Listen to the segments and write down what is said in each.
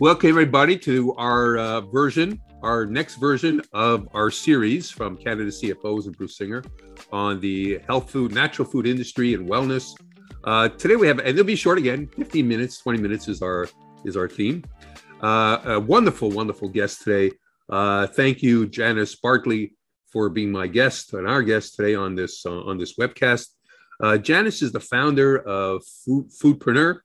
Welcome, everybody, to our uh, version, our next version of our series from Canada CFOs and Bruce Singer on the health food, natural food industry, and wellness. Uh, today we have, and it'll be short again, 15 minutes, 20 minutes is our is our theme. Uh, a wonderful, wonderful guest today. Uh, thank you, Janice Bartley, for being my guest and our guest today on this uh, on this webcast. Uh, Janice is the founder of Food, Foodpreneur.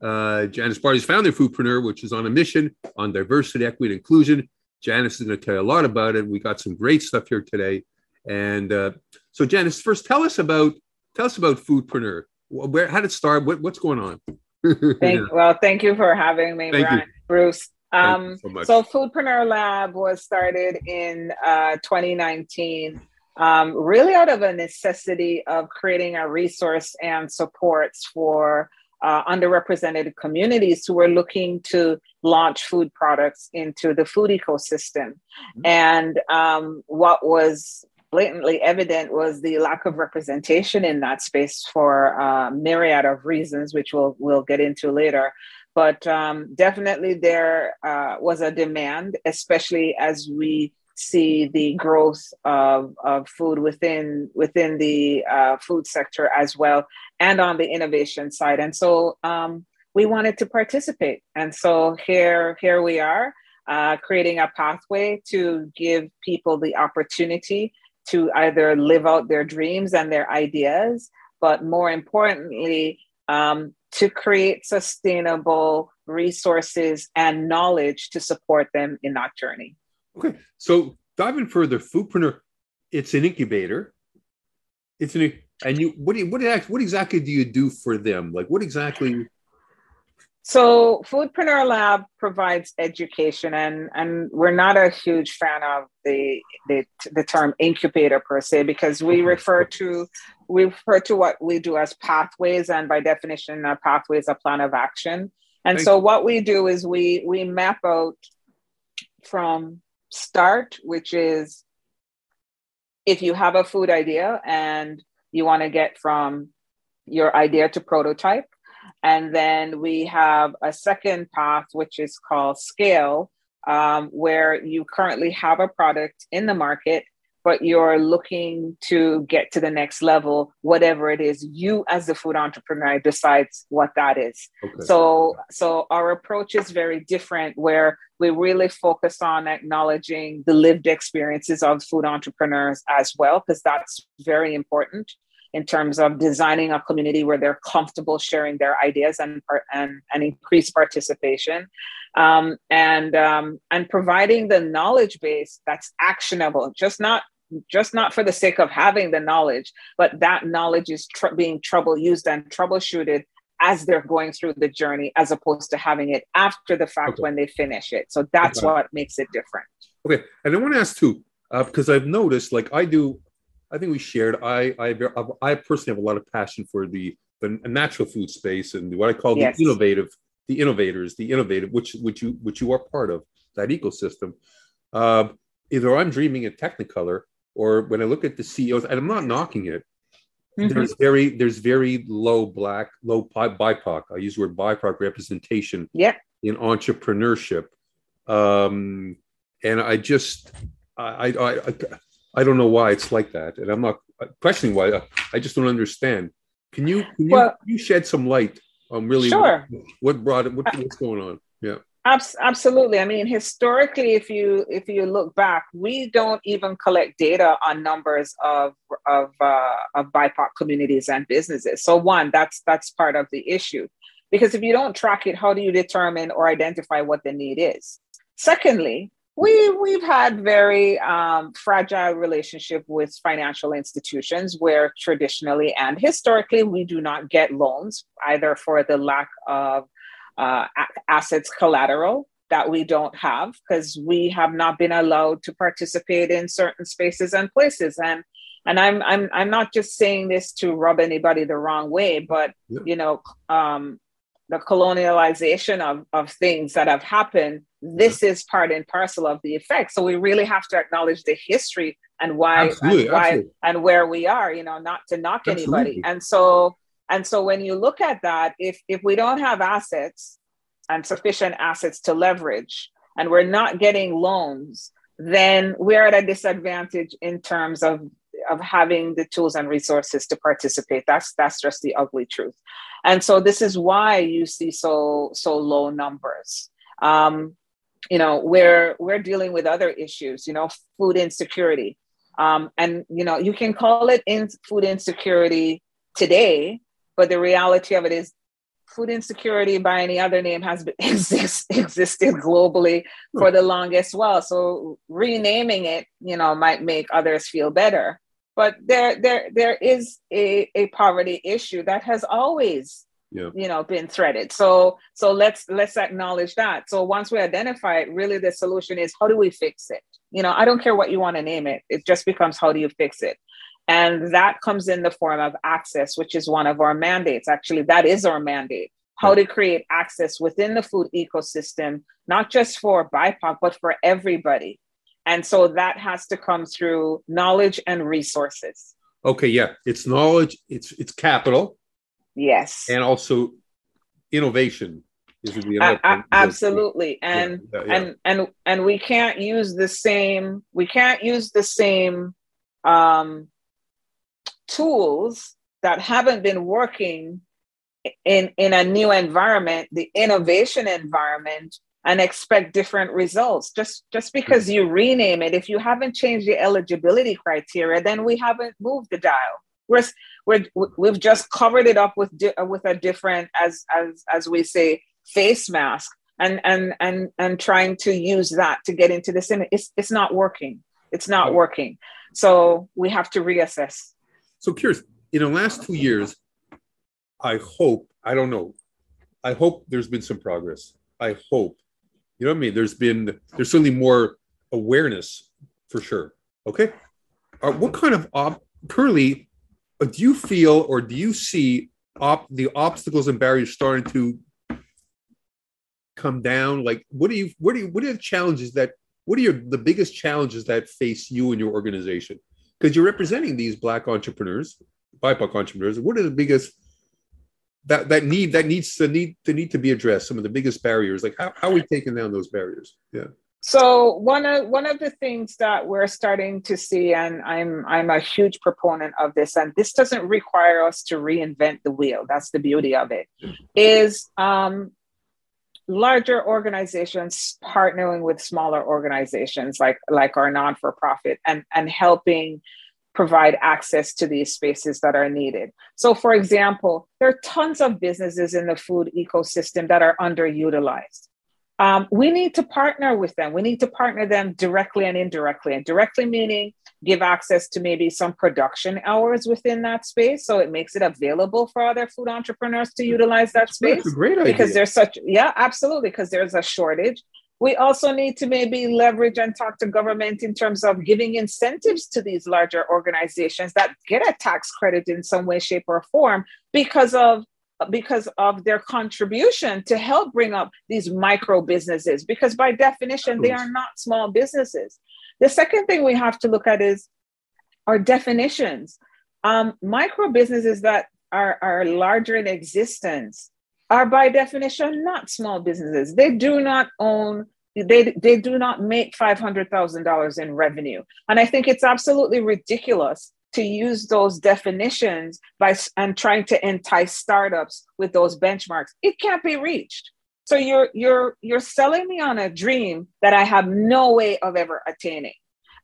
Uh, Janice Bartley is founder Foodpreneur, which is on a mission on diversity, equity, and inclusion. Janice is going to tell you a lot about it. We got some great stuff here today. And uh, so, Janice, first tell us about tell us about Foodpreneur. Where how did it start? What, what's going on? thank, well, thank you for having me, Brian, Bruce. Um, so, so, Foodpreneur Lab was started in uh, 2019, um, really out of a necessity of creating a resource and supports for uh, underrepresented communities who were looking to launch food products into the food ecosystem. Mm-hmm. And um, what was blatantly evident was the lack of representation in that space for a uh, myriad of reasons, which we'll, we'll get into later. But um, definitely there uh, was a demand, especially as we see the growth of, of food within within the uh, food sector as well, and on the innovation side. And so um, we wanted to participate, and so here here we are, uh, creating a pathway to give people the opportunity to either live out their dreams and their ideas, but more importantly, um, to create sustainable resources and knowledge to support them in that journey. Okay, so diving further, Foodpreneur, it's an incubator. It's an and you what do you, what what exactly do you do for them? Like what exactly? So Foodpreneur Lab provides education, and and we're not a huge fan of the the, the term incubator per se because we refer to we refer to what we do as pathways, and by definition, a pathway is a plan of action. And Thank so you. what we do is we we map out from start, which is if you have a food idea and you want to get from your idea to prototype. And then we have a second path, which is called scale, um, where you currently have a product in the market but you're looking to get to the next level, whatever it is, you as the food entrepreneur decides what that is. Okay. So, so our approach is very different where we really focus on acknowledging the lived experiences of food entrepreneurs as well, because that's very important in terms of designing a community where they're comfortable sharing their ideas and and, and increase participation um, and um, and providing the knowledge base that's actionable just not just not for the sake of having the knowledge, but that knowledge is tr- being trouble used and troubleshooted as they're going through the journey, as opposed to having it after the fact okay. when they finish it. So that's okay. what makes it different. Okay, and I want to ask too, uh, because I've noticed, like I do, I think we shared. I I I personally have a lot of passion for the the natural food space and what I call yes. the innovative, the innovators, the innovative, which which you which you are part of that ecosystem. Uh, either I'm dreaming in Technicolor or when I look at the CEOs, and I'm not knocking it, mm-hmm. there's very there's very low black, low BIPOC. I use the word BIPOC representation yeah. in entrepreneurship, um, and I just I, I I I don't know why it's like that, and I'm not questioning why. I just don't understand. Can you can you, well, you shed some light on really sure. what, what brought it? What, what's going on? Yeah absolutely. I mean, historically, if you if you look back, we don't even collect data on numbers of of uh, of BIPOC communities and businesses. So one, that's that's part of the issue, because if you don't track it, how do you determine or identify what the need is? Secondly, we we've had very um, fragile relationship with financial institutions where traditionally and historically we do not get loans either for the lack of uh, assets collateral that we don't have because we have not been allowed to participate in certain spaces and places and and I'm I'm I'm not just saying this to rub anybody the wrong way, but yeah. you know, um, the colonialization of of things that have happened. This is part and parcel of the effect. So we really have to acknowledge the history and why absolutely, and why absolutely. and where we are. You know, not to knock absolutely. anybody. And so and so when you look at that, if if we don't have assets and sufficient assets to leverage, and we're not getting loans, then we're at a disadvantage in terms of of having the tools and resources to participate. That's that's just the ugly truth. And so this is why you see so so low numbers. Um, you know, we're we're dealing with other issues. You know, food insecurity, um, and you know, you can call it in food insecurity today, but the reality of it is food insecurity by any other name has been, exist, existed globally for the longest while. So renaming it, you know, might make others feel better. But there, there, there is a, a poverty issue that has always, yeah. you know, been threaded. So, so let's let's acknowledge that. So once we identify it, really the solution is how do we fix it? You know, I don't care what you want to name it. It just becomes how do you fix it? And that comes in the form of access, which is one of our mandates. Actually, that is our mandate how to create access within the food ecosystem, not just for BIPOC, but for everybody. And so that has to come through knowledge and resources. Okay, yeah, it's knowledge, it's it's capital. Yes. And also innovation is a- a- absolutely. And yeah, yeah. and and and we can't use the same we can't use the same um tools that haven't been working in in a new environment the innovation environment and expect different results. Just just because you rename it if you haven't changed the eligibility criteria then we haven't moved the dial. We're, we're we've just covered it up with di- with a different as as as we say face mask and and and and trying to use that to get into this it's it's not working. It's not working. So we have to reassess. So curious in the last two years I hope, I don't know, I hope there's been some progress. I hope. You know what I mean? There's been, there's certainly more awareness for sure. Okay. Uh, what kind of op, currently, uh, do you feel or do you see op, the obstacles and barriers starting to come down? Like, what do you, what do you, what are the challenges that, what are your, the biggest challenges that face you and your organization? Because you're representing these Black entrepreneurs, BIPOC entrepreneurs. What are the biggest that that need that needs to need to need to be addressed. Some of the biggest barriers, like how, how are we taking down those barriers? Yeah. So one of one of the things that we're starting to see, and I'm I'm a huge proponent of this, and this doesn't require us to reinvent the wheel. That's the beauty of it. Is um, larger organizations partnering with smaller organizations like like our non for profit and and helping provide access to these spaces that are needed. So, for example, there are tons of businesses in the food ecosystem that are underutilized. Um, we need to partner with them. We need to partner them directly and indirectly. And directly meaning give access to maybe some production hours within that space, so it makes it available for other food entrepreneurs to utilize that space. That's a great idea. Because there's such yeah, absolutely. Because there's a shortage. We also need to maybe leverage and talk to government in terms of giving incentives to these larger organizations that get a tax credit in some way, shape, or form because of because of their contribution to help bring up these micro businesses. Because by definition they are not small businesses. The second thing we have to look at is our definitions. Um, micro businesses that are, are larger in existence are by definition not small businesses. They do not own they, they do not make $500,000 in revenue. And I think it's absolutely ridiculous to use those definitions by and trying to entice startups with those benchmarks. It can't be reached. So you're you're you're selling me on a dream that I have no way of ever attaining.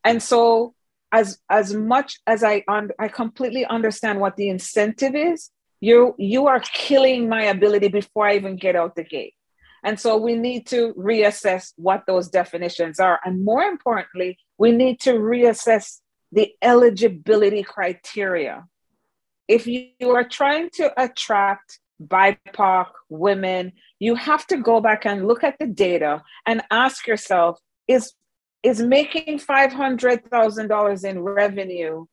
And so as as much as I un, I completely understand what the incentive is, you you are killing my ability before I even get out the gate. And so we need to reassess what those definitions are. And more importantly, we need to reassess the eligibility criteria. If you are trying to attract BIPOC women, you have to go back and look at the data and ask yourself is, is making $500,000 in revenue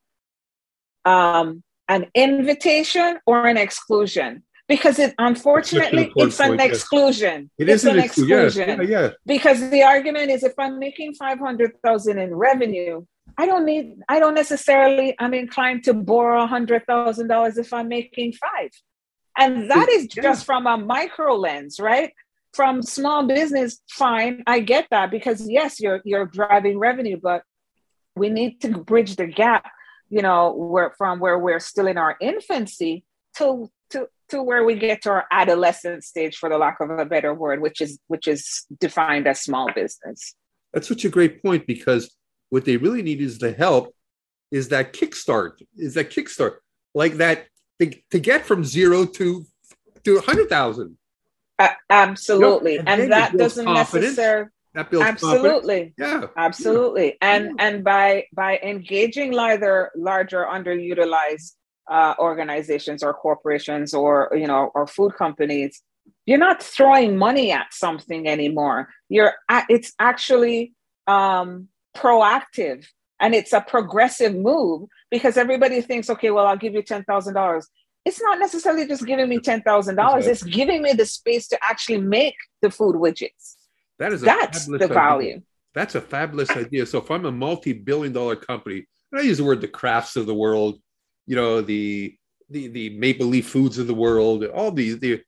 um, an invitation or an exclusion because it unfortunately it's an point, exclusion. It is an, an exclusion. Yeah, yeah, Because the argument is if I'm making 500,000 in revenue, I don't need I don't necessarily I'm inclined to borrow $100,000 if I'm making 5. And that is just from a micro lens, right? from small business, fine, I get that because yes, you're you're driving revenue, but we need to bridge the gap, you know, where from where we're still in our infancy to to where we get to our adolescent stage, for the lack of a better word, which is which is defined as small business. That's such a great point because what they really need is the help, is that kickstart, is that kickstart, like that to, to get from zero to to a hundred thousand. Uh, absolutely, and, and that doesn't necessarily that builds absolutely confidence. yeah absolutely yeah. and yeah. and by by engaging larger larger underutilized uh, organizations or corporations or you know or food companies you're not throwing money at something anymore. You're it's actually um, proactive and it's a progressive move because everybody thinks okay well i'll give you $10000 it's not necessarily just giving me $10000 it's giving me the space to actually make the food widgets. That is that's the value. Idea. that's a fabulous idea. So if i'm a multi-billion dollar company and i use the word the Krafts of the world you know the the the maple leaf foods of the world all these the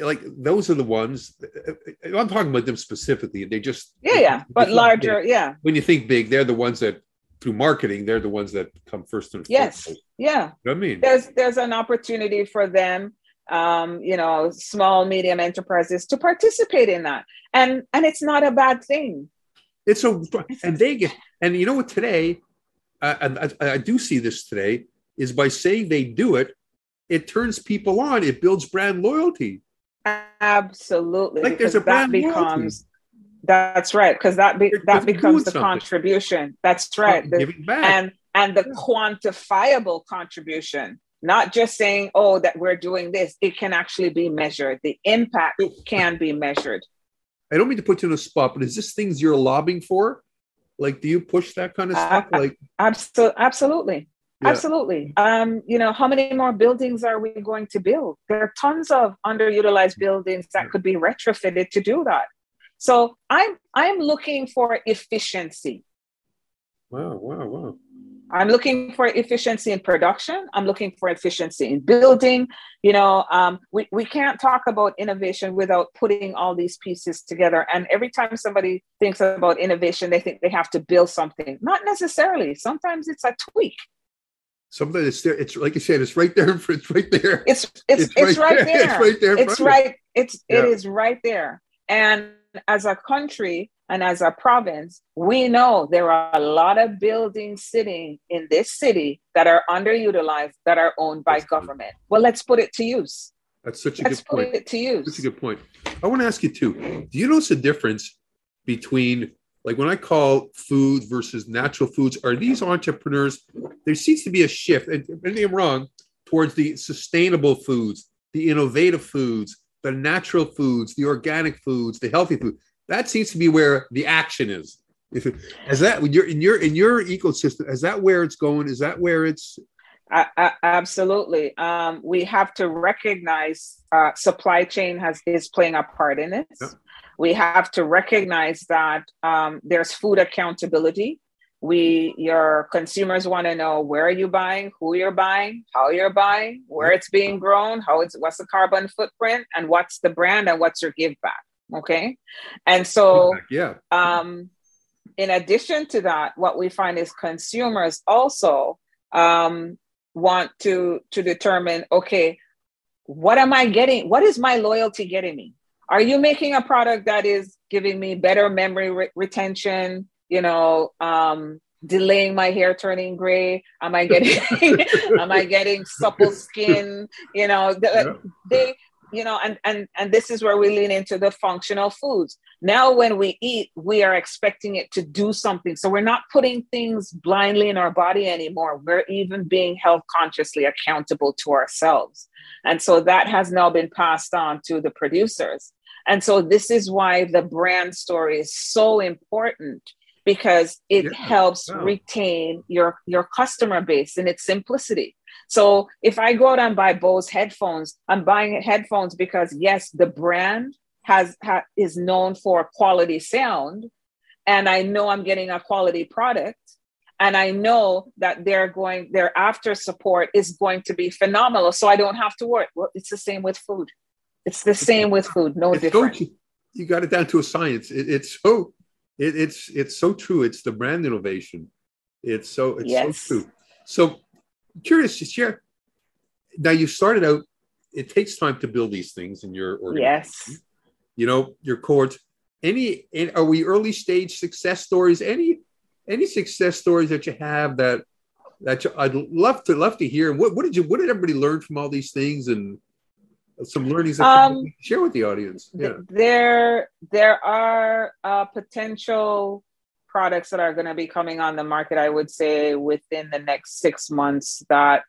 like those are the ones i'm talking about them specifically they just yeah yeah but larger big. yeah. When you think big they're the ones that through marketing they're the ones that come first and yes yeah. You know i mean? There's there's an opportunity for them um you know small medium enterprises to participate in that. And and it's not a bad thing. It's a and they get and you know what today uh, and I, I do see this today is by saying they do it, it turns people on. It builds brand loyalty. Absolutely. Like there's a brand that becomes. Loyalty. That's right, because that be, that becomes the something. contribution. That's right, the, giving back. and and the yeah. quantifiable contribution. Not just saying, "Oh, that we're doing this." It can actually be measured. The impact can be measured. I don't mean to put you in a spot, but is this things you're lobbying for? Like, do you push that kind of stuff? Uh, like, absolutely, absolutely. Yeah. Absolutely. Um, you know, how many more buildings are we going to build? There are tons of underutilized buildings that could be retrofitted to do that. So I'm I'm looking for efficiency. Wow, wow, wow. I'm looking for efficiency in production. I'm looking for efficiency in building. You know, um, we, we can't talk about innovation without putting all these pieces together. And every time somebody thinks about innovation, they think they have to build something. Not necessarily. Sometimes it's a tweak something that's there. It's like you said, it's right there. It's right there. It's it's it's, it's right, right, there. It's right there. It's right. It's yeah. it is right there. And as a country and as a province, we know there are a lot of buildings sitting in this city that are underutilized that are owned by that's government. Good. Well, let's put it to use. That's such a let's good point. Put it to use. That's a good point. I want to ask you too. Do you notice a difference between like when I call food versus natural foods, are these entrepreneurs? There seems to be a shift, and maybe I'm wrong, towards the sustainable foods, the innovative foods, the natural foods, the organic foods, the healthy food. That seems to be where the action is. If it, is that when you're in your in your ecosystem, is that where it's going? Is that where it's absolutely. Um, we have to recognize uh, supply chain has is playing a part in it. Yep we have to recognize that um, there's food accountability. We, your consumers want to know where are you buying, who you're buying, how you're buying, where it's being grown, how it's what's the carbon footprint, and what's the brand and what's your give back. Okay, and so yeah. Um, in addition to that, what we find is consumers also um, want to to determine okay, what am I getting? What is my loyalty getting me? are you making a product that is giving me better memory re- retention you know um, delaying my hair turning gray? Am i getting am i getting supple skin? You know yeah. they you know and and and this is where we lean into the functional foods. Now when we eat we are expecting it to do something. So we're not putting things blindly in our body anymore. We're even being held consciously accountable to ourselves. And so that has now been passed on to the producers. And so this is why the brand story is so important because it yeah. helps yeah. retain your your customer base in its simplicity. So if I go out and buy Bose headphones, I'm buying headphones because yes, the brand has ha, is known for quality sound and I know I'm getting a quality product and I know that they're going their after support is going to be phenomenal so I don't have to worry. Well, it's the same with food. It's the same with food, no it's different. So, you got it down to a science. It, it's so it, it's it's so true. It's the brand innovation. It's so it's yes. so true. So curious to share. Now you started out. It takes time to build these things in your organization. Yes. You know your cohorts. Any are we early stage success stories? Any any success stories that you have that that you, I'd love to love to hear. What what did you what did everybody learn from all these things and some learnings that um, share with the audience? Yeah. There there are uh, potential products that are going to be coming on the market. I would say within the next six months that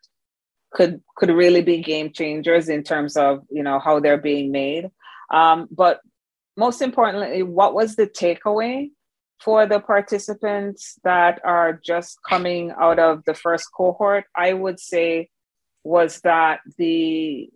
could could really be game changers in terms of you know how they're being made. Um, but most importantly, what was the takeaway for the participants that are just coming out of the first cohort? I would say was that the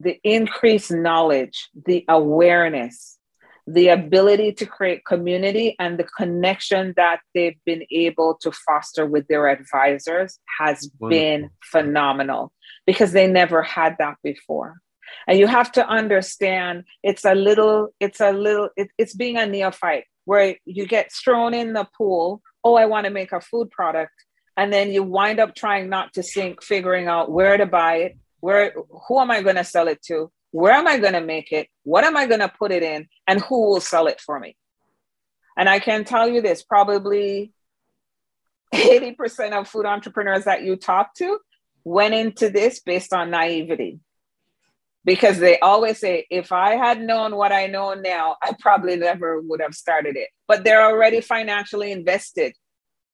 the increased knowledge, the awareness, the ability to create community, and the connection that they've been able to foster with their advisors has Wonderful. been phenomenal because they never had that before. And you have to understand it's a little, it's a little, it, it's being a neophyte where you get thrown in the pool. Oh, I want to make a food product. And then you wind up trying not to sink, figuring out where to buy it, where who am I going to sell it to? Where am I going to make it? What am I going to put it in? And who will sell it for me? And I can tell you this probably 80% of food entrepreneurs that you talk to went into this based on naivety. Because they always say, if I had known what I know now, I probably never would have started it. But they're already financially invested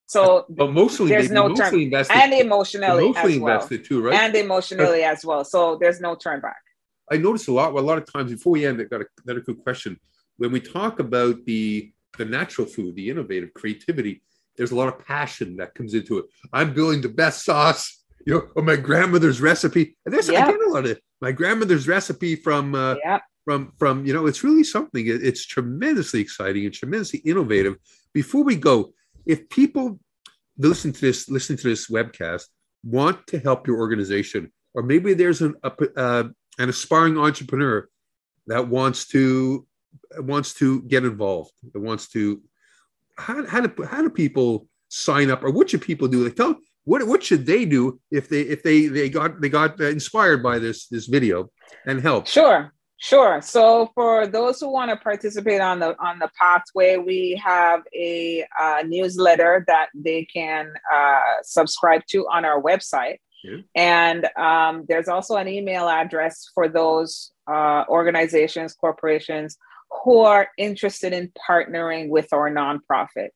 so but mostly there's no mostly turn invested, and emotionally mostly as well. invested too, right? And emotionally as well. So there's no turn back. I noticed a lot. Well, a lot of times before we end, I got a, got a good question. When we talk about the the natural food, the innovative creativity, there's a lot of passion that comes into it. I'm building the best sauce, you know, or my grandmother's recipe. And there's yep. I get a lot of it. My grandmother's recipe from uh, yep. from from you know, it's really something. It, it's tremendously exciting and tremendously innovative. Before we go, if people listen to this listen to this webcast want to help your organization or maybe there's an a, uh, an aspiring entrepreneur that wants to wants to get involved that wants to how, how do how do people sign up or what should people do? Like tell what what should they do if they if they they got they got inspired by this this video and help? Sure Sure. So for those who want to participate on the on the pathway, we have a uh, newsletter that they can uh, subscribe to on our website, and um, there's also an email address for those uh, organizations, corporations who are interested in partnering with our nonprofit.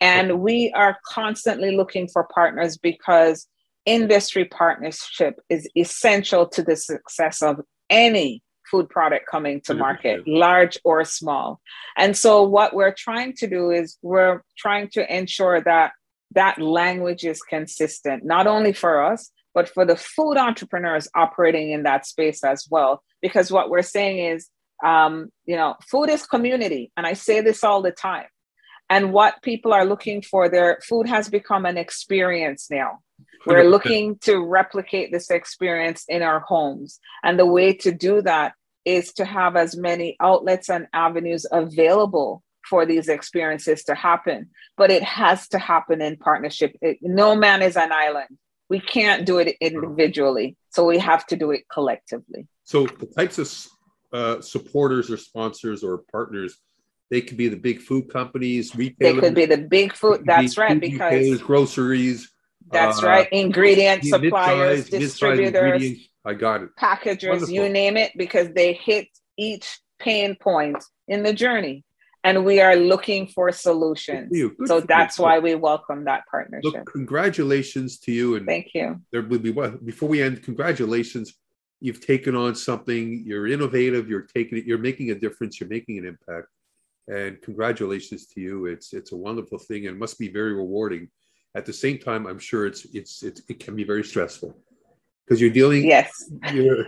And we are constantly looking for partners because industry partnership is essential to the success of any food product coming to market, large or small. And so, what we're trying to do is we're trying to ensure that that language is consistent, not only for us, but for the food entrepreneurs operating in that space as well. Because what we're saying is, um, you know, food is community. And I say this all the time. And what people are looking for, their food has become an experience now. We're looking to replicate this experience in our homes. And the way to do that is to have as many outlets and avenues available for these experiences to happen. But it has to happen in partnership. It, no man is an island. We can't do it individually. So we have to do it collectively. So the types of uh, supporters or sponsors or partners, they could be the big food companies, retailers. They could be the big food. That's right. Because groceries. That's uh, right. Ingredient suppliers, distributors I got it. Packagers, Wonderful. you name it, because they hit each pain point in the journey. And we are looking for solutions. So that's you. why we welcome that partnership. Look, congratulations to you. And thank you. There will be what before we end, congratulations. You've taken on something, you're innovative, you're taking it, you're making a difference, you're making an impact. And congratulations to you. It's it's a wonderful thing and must be very rewarding. At the same time, I'm sure it's it's, it's it can be very stressful because you're dealing. Yes. You're,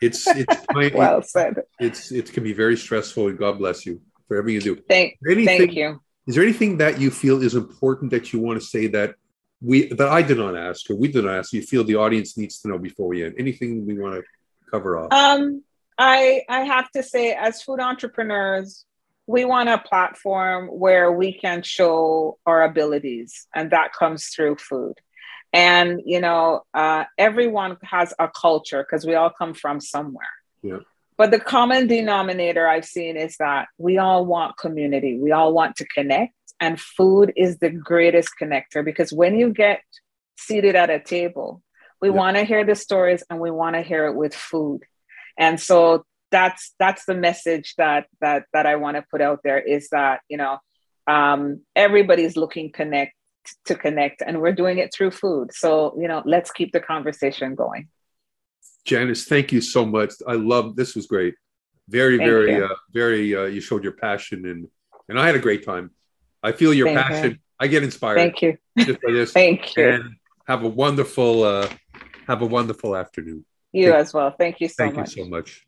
it's it's well said. It's it can be very stressful, and God bless you for everything you do. Thank, anything, thank you. Is there anything that you feel is important that you want to say that we that I did not ask or we did not ask? You feel the audience needs to know before we end. Anything we want to cover off? Um, I I have to say, as food entrepreneurs, we want a platform where we can show our abilities, and that comes through food. And you know, uh, everyone has a culture because we all come from somewhere. Yeah. But the common denominator I've seen is that we all want community. We all want to connect, and food is the greatest connector because when you get seated at a table, we yeah. want to hear the stories and we want to hear it with food. And so that's that's the message that that that I want to put out there is that you know um, everybody's looking connect to connect, and we're doing it through food. So you know, let's keep the conversation going. Janice, thank you so much. I love this was great. Very, thank very, you. Uh, very. Uh, you showed your passion, and and I had a great time. I feel your thank passion. You. I get inspired. Thank you. Just by this. thank you. And have a wonderful, uh, have a wonderful afternoon. You thank, as well. Thank you so thank much. Thank you so much.